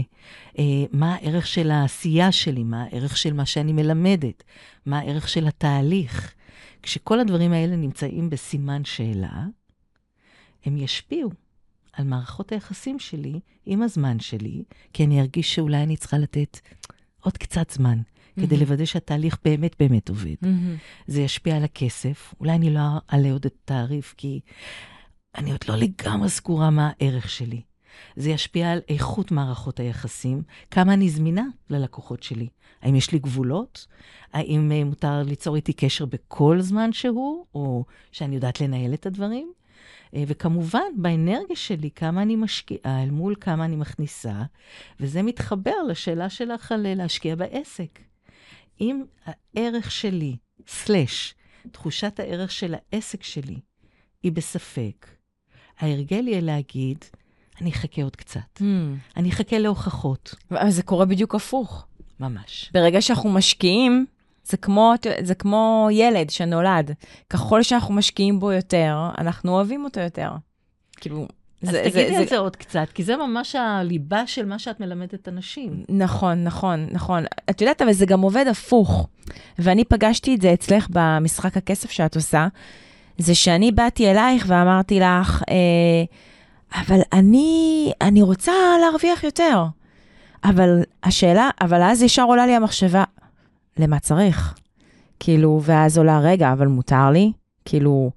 אה, מה הערך של העשייה שלי, מה הערך של מה שאני מלמדת, מה הערך של התהליך. כשכל הדברים האלה נמצאים בסימן שאלה, הם ישפיעו על מערכות היחסים שלי עם הזמן שלי, כי אני ארגיש שאולי אני צריכה לתת עוד קצת זמן, כדי מהמם. לוודא שהתהליך באמת באמת עובד. מהמם. זה ישפיע על הכסף, אולי אני לא אעלה עוד את התעריף, כי אני עוד לא לגמרי סגורה מה הערך שלי. זה ישפיע על איכות מערכות היחסים, כמה אני זמינה ללקוחות שלי. האם יש לי גבולות? האם אה, מותר ליצור איתי קשר בכל זמן שהוא, או שאני יודעת לנהל את הדברים? אה, וכמובן, באנרגיה שלי, כמה אני משקיעה אל מול כמה אני מכניסה, וזה מתחבר לשאלה שלך על אה, להשקיע בעסק. אם הערך שלי, סלש, תחושת הערך של העסק שלי, היא בספק, ההרגל יהיה להגיד, אני אחכה עוד קצת. מהמם. אני אחכה להוכחות. אבל זה קורה בדיוק הפוך. ממש. ברגע שאנחנו משקיעים, זה כמו, זה כמו ילד שנולד. ככל שאנחנו משקיעים בו יותר, אנחנו אוהבים אותו יותר. כאילו, אז זה, תגידי זה, על זה, זה עוד קצת, כי זה ממש הליבה של מה שאת מלמדת אנשים. נכון, נכון, נכון. את יודעת, אבל זה גם עובד הפוך. ואני פגשתי את זה אצלך במשחק הכסף שאת עושה, זה שאני באתי אלייך ואמרתי לך, אה, אבל אני, אני רוצה להרוויח יותר. אבל השאלה, אבל אז ישר עולה לי המחשבה, למה צריך? כאילו, ואז עולה, רגע, אבל מותר לי? כאילו,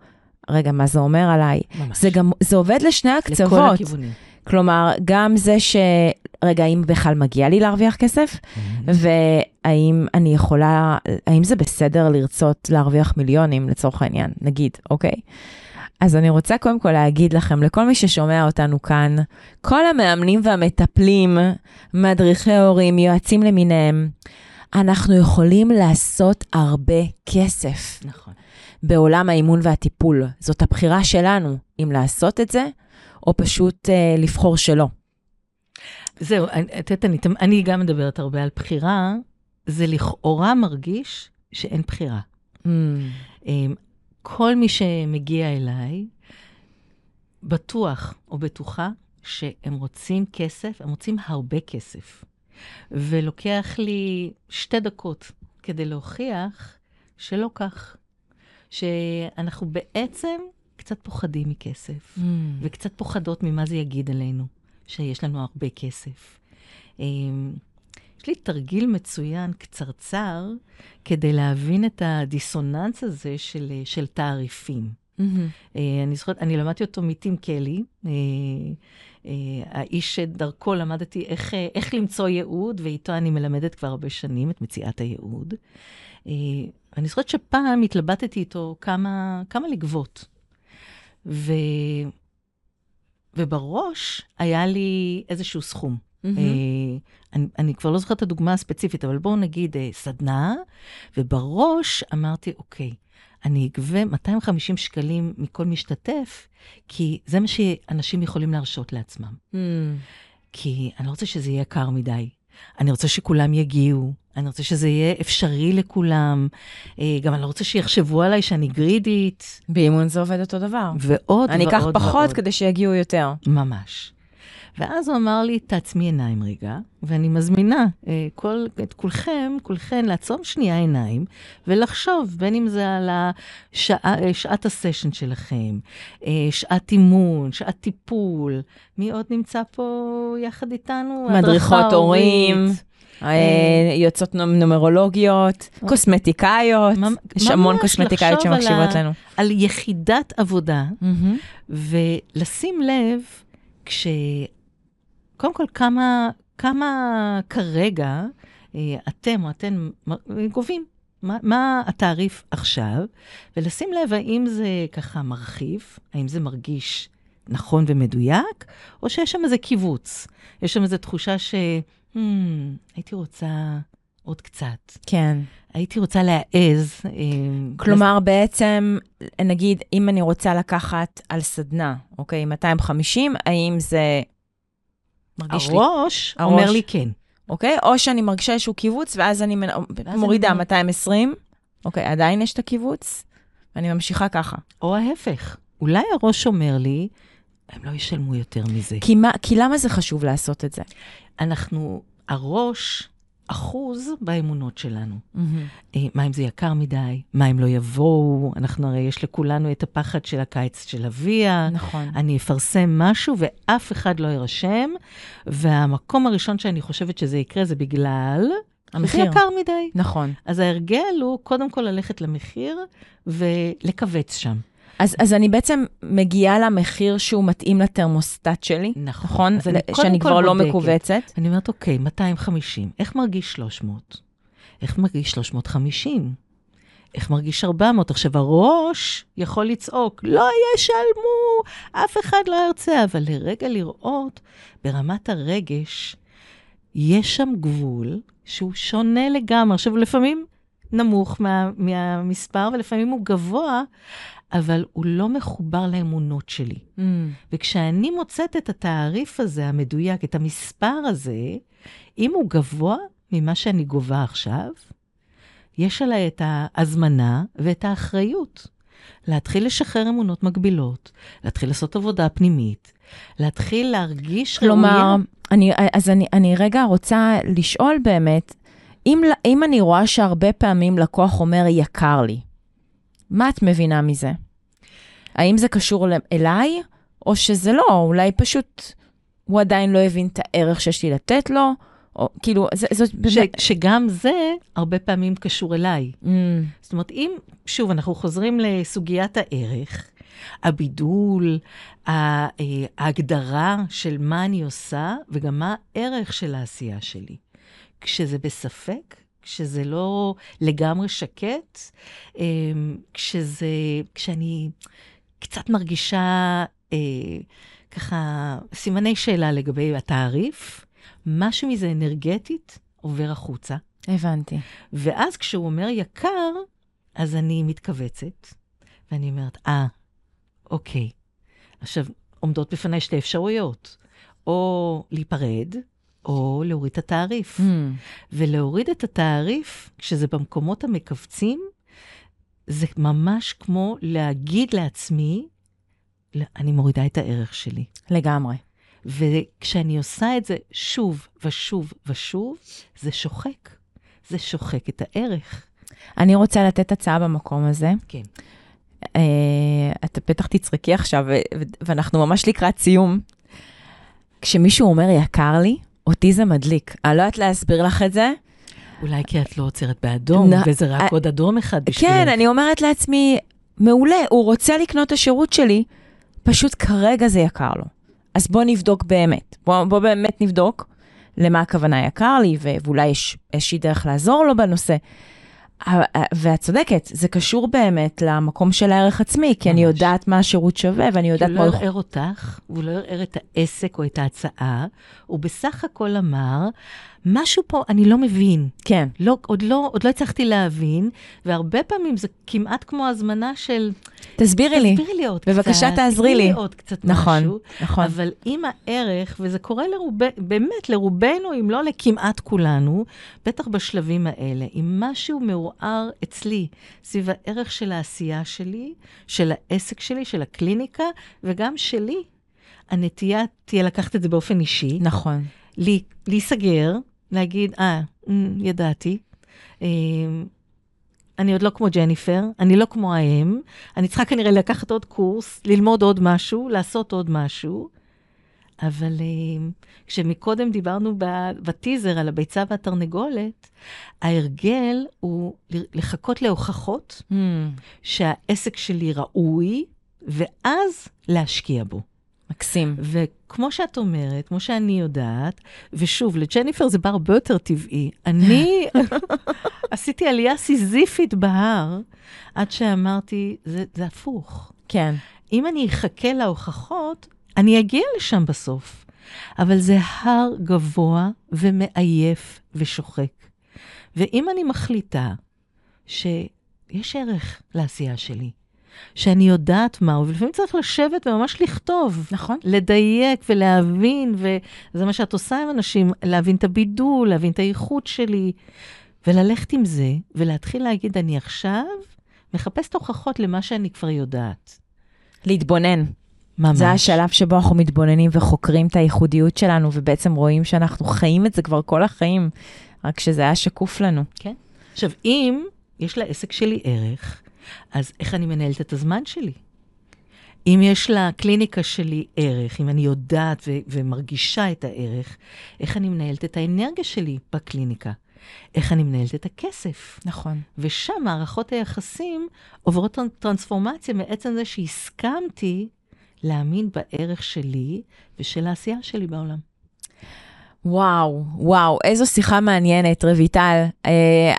רגע, מה זה אומר עליי? ממש. זה גם, זה עובד לשני לכל הקצוות. הכיוונים. כלומר, גם זה ש... רגע, האם בכלל מגיע לי להרוויח כסף? והאם אני יכולה, האם זה בסדר לרצות להרוויח מיליונים לצורך העניין, נגיד, אוקיי? אז אני רוצה קודם כל להגיד לכם, לכל מי ששומע אותנו כאן, כל המאמנים והמטפלים, מדריכי הורים, יועצים למיניהם, אנחנו יכולים לעשות הרבה כסף נכון. בעולם האימון והטיפול. זאת הבחירה שלנו, אם לעשות את זה, או פשוט אה, לבחור שלא. זהו, את יודעת, אני, אני גם מדברת הרבה על בחירה, זה לכאורה מרגיש שאין בחירה. אמ, כל מי שמגיע אליי, בטוח או בטוחה שהם רוצים כסף, הם רוצים הרבה כסף. ולוקח לי שתי דקות כדי להוכיח שלא כך. שאנחנו בעצם קצת פוחדים מכסף, וקצת פוחדות ממה זה יגיד עלינו, שיש לנו הרבה כסף. אמ, יש לי תרגיל מצוין, קצרצר, כדי להבין את הדיסוננס הזה של, של תעריפים. אה, אני זוכרת, אני למדתי אותו מטים קלי, אה, האיש שדרכו למדתי איך, אה, איך למצוא ייעוד, ואיתו אני מלמדת כבר הרבה שנים את מציאת הייעוד. אה, אני זוכרת שפעם התלבטתי איתו כמה, כמה לגבות. ו... ובראש היה לי איזשהו סכום. אה, אני, אני כבר לא זוכרת את הדוגמה הספציפית, אבל בואו נגיד אה, סדנה, ובראש אמרתי, אוקיי, אני אגבה 250 שקלים מכל משתתף, כי זה מה שאנשים יכולים להרשות לעצמם. כי אני לא רוצה שזה יהיה יקר מדי. אני רוצה שכולם יגיעו, אני רוצה שזה יהיה אפשרי לכולם. אה, גם אני לא רוצה שיחשבו עליי שאני גרידית, באימון זה עובד אותו דבר. ועוד אני ועוד אקח ועוד. פחות כדי שיגיעו יותר. ממש. ואז הוא אמר לי, תעצמי עיניים רגע, ואני מזמינה אה, כל, את כולכם, כולכן, לעצום שנייה עיניים ולחשוב, בין אם זה על השעה, אה, שעת הסשן שלכם, אה, שעת אימון, שעת טיפול. מי עוד נמצא פה יחד איתנו? מדריכות הורים. אה, יועצות נומ- נומרולוגיות, קוסמטיקאיות, ממ- יש המון קוסמטיקאיות שמקשיבות לנו. על יחידת עבודה, ולשים לב כש... קודם כל, כמה, כמה כרגע אה, אתם או אתן גובים, מה, מה התעריף עכשיו, ולשים לב האם זה ככה מרחיב, האם זה מרגיש נכון ומדויק, או שיש שם איזה קיבוץ. יש שם איזו תחושה ש... Hmm, הייתי רוצה עוד קצת. כן. הייתי רוצה להעז. אה, כלומר, בעצם, נגיד, אם אני רוצה לקחת על סדנה, אוקיי, 250, האם זה מרגיש לי, הראש הראש. אומר לי כן. אוקיי? או שאני מרגישה איזשהו קיבוץ, ואז אני אני מורידה מנ- 220, אוקיי, עדיין יש את הקיבוץ, ואני ממשיכה ככה. או ההפך, אולי הראש אומר לי, הם לא ישלמו יותר מזה. כי, מה, כי למה זה חשוב לעשות את זה? אנחנו, הראש אחוז באמונות שלנו. אה, מה אם זה יקר מדי? מה אם לא יבואו? אנחנו הרי, יש לכולנו את הפחד של הקיץ של אביה. נכון. אני אפרסם משהו ואף אחד לא יירשם, והמקום הראשון שאני חושבת שזה יקרה זה בגלל... המחיר. זה יקר מדי. נכון. אז ההרגל הוא קודם כל ללכת למחיר ולכווץ שם. אז, אז אני בעצם מגיעה למחיר שהוא מתאים לתרמוסטט שלי, נכון. נכון? אז אני שאני כבר לא. מכווצת. אני אומרת, אוקיי, 250, איך מרגיש 300? איך מרגיש 350? איך מרגיש 400? עכשיו, הראש יכול לצעוק, לא ישלמו, אף אחד לא ירצה, אבל לרגע לראות, ברמת הרגש, יש שם גבול שהוא שונה לגמרי. עכשיו, לפעמים נמוך מה, מהמספר, ולפעמים הוא גבוה, אבל הוא לא מחובר לאמונות שלי. וכשאני מוצאת את התעריף הזה, המדויק, את המספר הזה, אם הוא גבוה ממה שאני גובה עכשיו, יש עליי את ההזמנה ואת האחריות. להתחיל לשחרר אמונות מגבילות, להתחיל לעשות עבודה פנימית, להתחיל להרגיש כלומר, ראויה. אני, אז אני, אני רגע רוצה לשאול באמת, אם, אם אני רואה שהרבה פעמים לקוח אומר, יקר לי, מה את מבינה מזה? האם זה קשור אליי, או שזה לא, אולי פשוט הוא עדיין לא הבין את הערך שיש לי לתת לו, או כאילו, זה, זאת ש. שגם זה הרבה פעמים קשור אליי. Mm, זאת אומרת, אם, שוב, אנחנו חוזרים לסוגיית הערך, הבידול, אה, ההגדרה של מה אני עושה, וגם מה הערך של העשייה שלי. כשזה בספק, כשזה לא לגמרי שקט, אמ, כשזה, כשאני קצת מרגישה אה, ככה סימני שאלה לגבי התעריף, משהו מזה אנרגטית עובר החוצה. הבנתי. ואז כשהוא אומר יקר, אז אני מתכווצת, ואני אומרת, אה, אוקיי. עכשיו, עומדות בפניי שתי אפשרויות, או להיפרד, או להוריד את התעריף. Mm, ולהוריד את התעריף, כשזה במקומות המכווצים, זה ממש כמו להגיד לעצמי, "לא, אני מורידה את הערך שלי. לגמרי. וכשאני עושה את זה שוב ושוב ושוב, זה שוחק. זה שוחק את הערך. אני רוצה לתת הצעה במקום הזה. כן. אה, אתה בטח תצחקי עכשיו, ואנחנו ממש לקראת סיום. כשמישהו אומר יקר לי, אותי זה מדליק. אני לא יודעת להסביר לך את זה. אולי כי את לא עוצרת באדום, נ- וזה רק אה, עוד אדום אחד בשבילך. כן, אני אומרת לעצמי, מעולה, הוא רוצה לקנות את השירות שלי, פשוט כרגע זה יקר לו. אז בוא נבדוק באמת. בוא, בוא באמת נבדוק למה הכוונה יקר לי, ואולי יש איזושהי דרך לעזור לו בנושא. ואת צודקת, זה קשור באמת למקום של הערך עצמי, כי אני ממש. יודעת מה השירות שווה, ואני כי יודעת הוא מה... לא הוא- ערער אותך, והוא לא ערער את העסק או את ההצעה, הוא בסך הכל אמר, משהו פה אני לא מבין. כן, לא, עוד, לא, עוד לא הצלחתי להבין, והרבה פעמים זה כמעט כמו הזמנה של, תסבירי לי. תסבירי לי עוד בבקשה, קצת, תעזרי תני לי. עוד קצת נכון, משהו. נכון. אבל עם הערך, וזה קורה לרוב, באמת לרובנו, אם לא לכמעט כולנו, בטח בשלבים האלה, אם משהו מעורער אצלי סביב הערך של העשייה שלי, של העסק שלי, של הקליניקה, וגם שלי, הנטייה תהיה לקחת את זה באופן אישי, נכון. לי- להיסגר, להגיד, אה, אמ, ידעתי. אמ, אני עוד לא כמו ג'ניפר, אני לא כמו האם, אני צריכה כנראה לקחת עוד קורס, ללמוד עוד משהו, לעשות עוד משהו. אבל אמ, כשמקודם דיברנו בטיזר על הביצה והתרנגולת, ההרגל הוא לחכות להוכחות Mm, שהעסק שלי ראוי, ואז להשקיע בו. מקסים. וכמו שאת אומרת, כמו שאני יודעת, ושוב, לג'ניפר זה בא הרבה יותר טבעי. אני עשיתי עלייה סיזיפית בהר, עד שאמרתי, זה, זה הפוך. כן. אם אני אחכה להוכחות, אני אגיע לשם בסוף. אבל זה הר גבוה ומעייף ושוחק. ואם אני מחליטה שיש ערך לעשייה שלי, שאני יודעת מהו, ולפעמים צריך לשבת וממש לכתוב. נכון. לדייק ולהבין, וזה מה שאת עושה עם אנשים, להבין את הבידול, להבין את האיכות שלי, וללכת עם זה, ולהתחיל להגיד, אני עכשיו מחפשת הוכחות למה שאני כבר יודעת. להתבונן. ממש. זה השלב שבו אנחנו מתבוננים וחוקרים את הייחודיות שלנו, ובעצם רואים שאנחנו חיים את זה כבר כל החיים, רק שזה היה שקוף לנו. כן. עכשיו, אם יש לעסק שלי ערך, אז איך אני מנהלת את הזמן שלי? אם יש לקליניקה שלי ערך, אם אני יודעת ו- ומרגישה את הערך, איך אני מנהלת את האנרגיה שלי בקליניקה? איך אני מנהלת את הכסף? נכון. ושם מערכות היחסים עוברות טרנ- טרנספורמציה מעצם זה שהסכמתי להאמין בערך שלי ושל העשייה שלי בעולם. וואו, וואו, איזו שיחה מעניינת, רויטל. אה,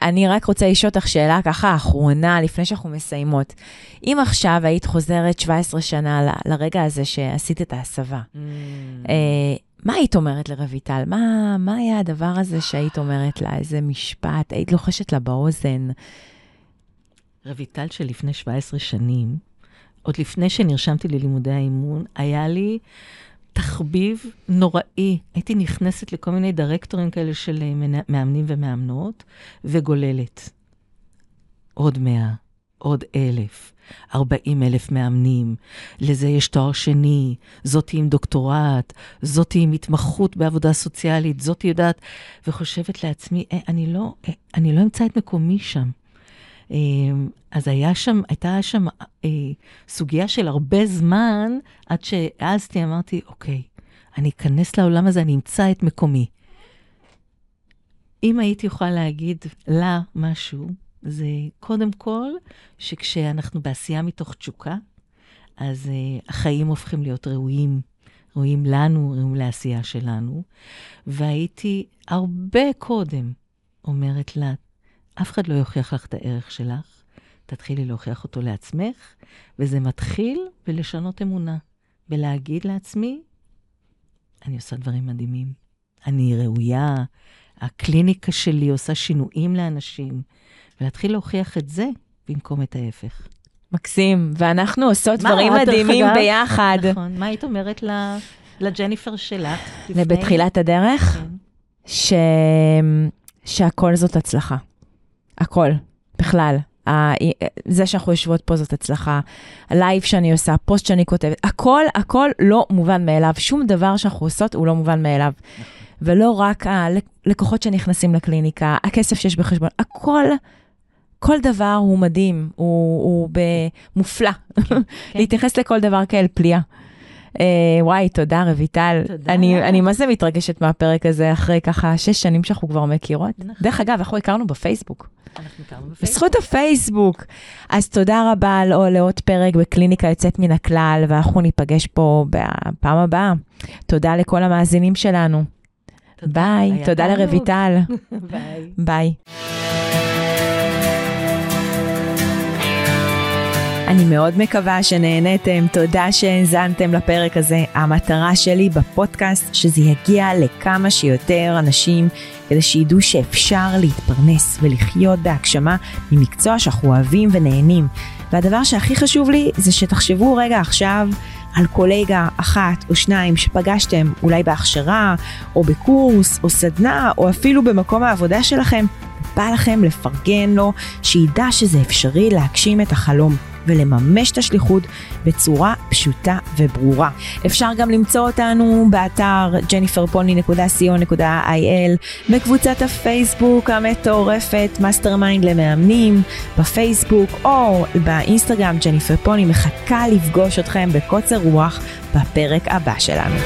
אני רק רוצה לשאול אותך שאלה ככה אחרונה, לפני שאנחנו מסיימות. אם עכשיו היית חוזרת 17 שנה ל- לרגע הזה שעשית את ההסבה, אה, מה היית אומרת לרויטל? מה, מה היה הדבר הזה שהיית אומרת לה? איזה משפט? היית לוחשת לה באוזן? רויטל של לפני 17 שנים, עוד לפני שנרשמתי ללימודי האימון, היה לי תחביב נוראי. הייתי נכנסת לכל מיני דירקטורים כאלה של אה, מנ- מאמנים ומאמנות, וגוללת. עוד מאה, עוד אלף, ארבעים אלף מאמנים, לזה יש תואר שני, זאתי עם דוקטורט, זאתי עם התמחות בעבודה סוציאלית, זאתי יודעת, וחושבת לעצמי, אה, אני לא, אה, לא אמצא את מקומי שם. אה, אז היה שם, הייתה שם אה, סוגיה של הרבה זמן, עד שהעזתי, אמרתי, אוקיי, אני אכנס לעולם הזה, אני אמצא את מקומי. אם הייתי יכולה להגיד לה משהו, זה קודם כל, שכשאנחנו בעשייה מתוך תשוקה, אז uh, החיים הופכים להיות ראויים, ראויים לנו, ראויים לעשייה שלנו. והייתי הרבה קודם אומרת לה, אף אחד לא יוכיח לך את הערך שלך, תתחילי להוכיח אותו לעצמך, וזה מתחיל בלשנות אמונה, בלהגיד לעצמי, אני עושה דברים מדהימים, אני ראויה, הקליניקה שלי עושה שינויים לאנשים, ולהתחיל להוכיח את זה במקום את ההפך. מקסים, ואנחנו עושות דברים מדהימים אגב, ביחד. נכון, מה היית אומרת לג'ניפר שלך? בתחילת הדרך? כן. ש... שהכל זאת הצלחה. הכל, בכלל. זה שאנחנו יושבות פה זאת הצלחה, הלייב שאני עושה, פוסט שאני כותבת, הכל, הכל לא מובן מאליו. שום דבר שאנחנו עושות הוא לא מובן מאליו. ולא רק הלקוחות שנכנסים לקליניקה, הכסף שיש בחשבון, הכל, כל דבר הוא מדהים, הוא, הוא מופלא. כן, כן. להתייחס לכל דבר כאל פליאה. אה, וואי, תודה, רויטל. תודה. אני, אני מה זה מתרגשת מהפרק הזה, אחרי ככה שש שנים שאנחנו כבר מכירות. נכון. דרך אגב, אנחנו הכרנו בפייסבוק. אנחנו הכרנו בפייסבוק. בזכות הפייסבוק. אז תודה רבה על לעוד פרק בקליניקה יוצאת מן הכלל, ואנחנו ניפגש פה בפעם הבאה. תודה לכל המאזינים שלנו. תודה. ביי, תודה לרויטל. ביי. ביי. אני מאוד מקווה שנהניתם, תודה שהאזנתם לפרק הזה. המטרה שלי בפודקאסט שזה יגיע לכמה שיותר אנשים, כדי שידעו שאפשר להתפרנס ולחיות בהגשמה ממקצוע שאנחנו אוהבים ונהנים. והדבר שהכי חשוב לי זה שתחשבו רגע עכשיו על קולגה אחת או שניים שפגשתם אולי בהכשרה, או בקורס, או סדנה, או אפילו במקום העבודה שלכם, בא לכם לפרגן לו, שידע שזה אפשרי להגשים את החלום. ולממש את השליחות בצורה פשוטה וברורה. אפשר גם למצוא אותנו באתר jenniferpolny.co.il, בקבוצת הפייסבוק המטורפת mastermind למאמנים, בפייסבוק או באינסטגרם ג'ניפר פוני מחכה לפגוש אתכם בקוצר רוח בפרק הבא שלנו.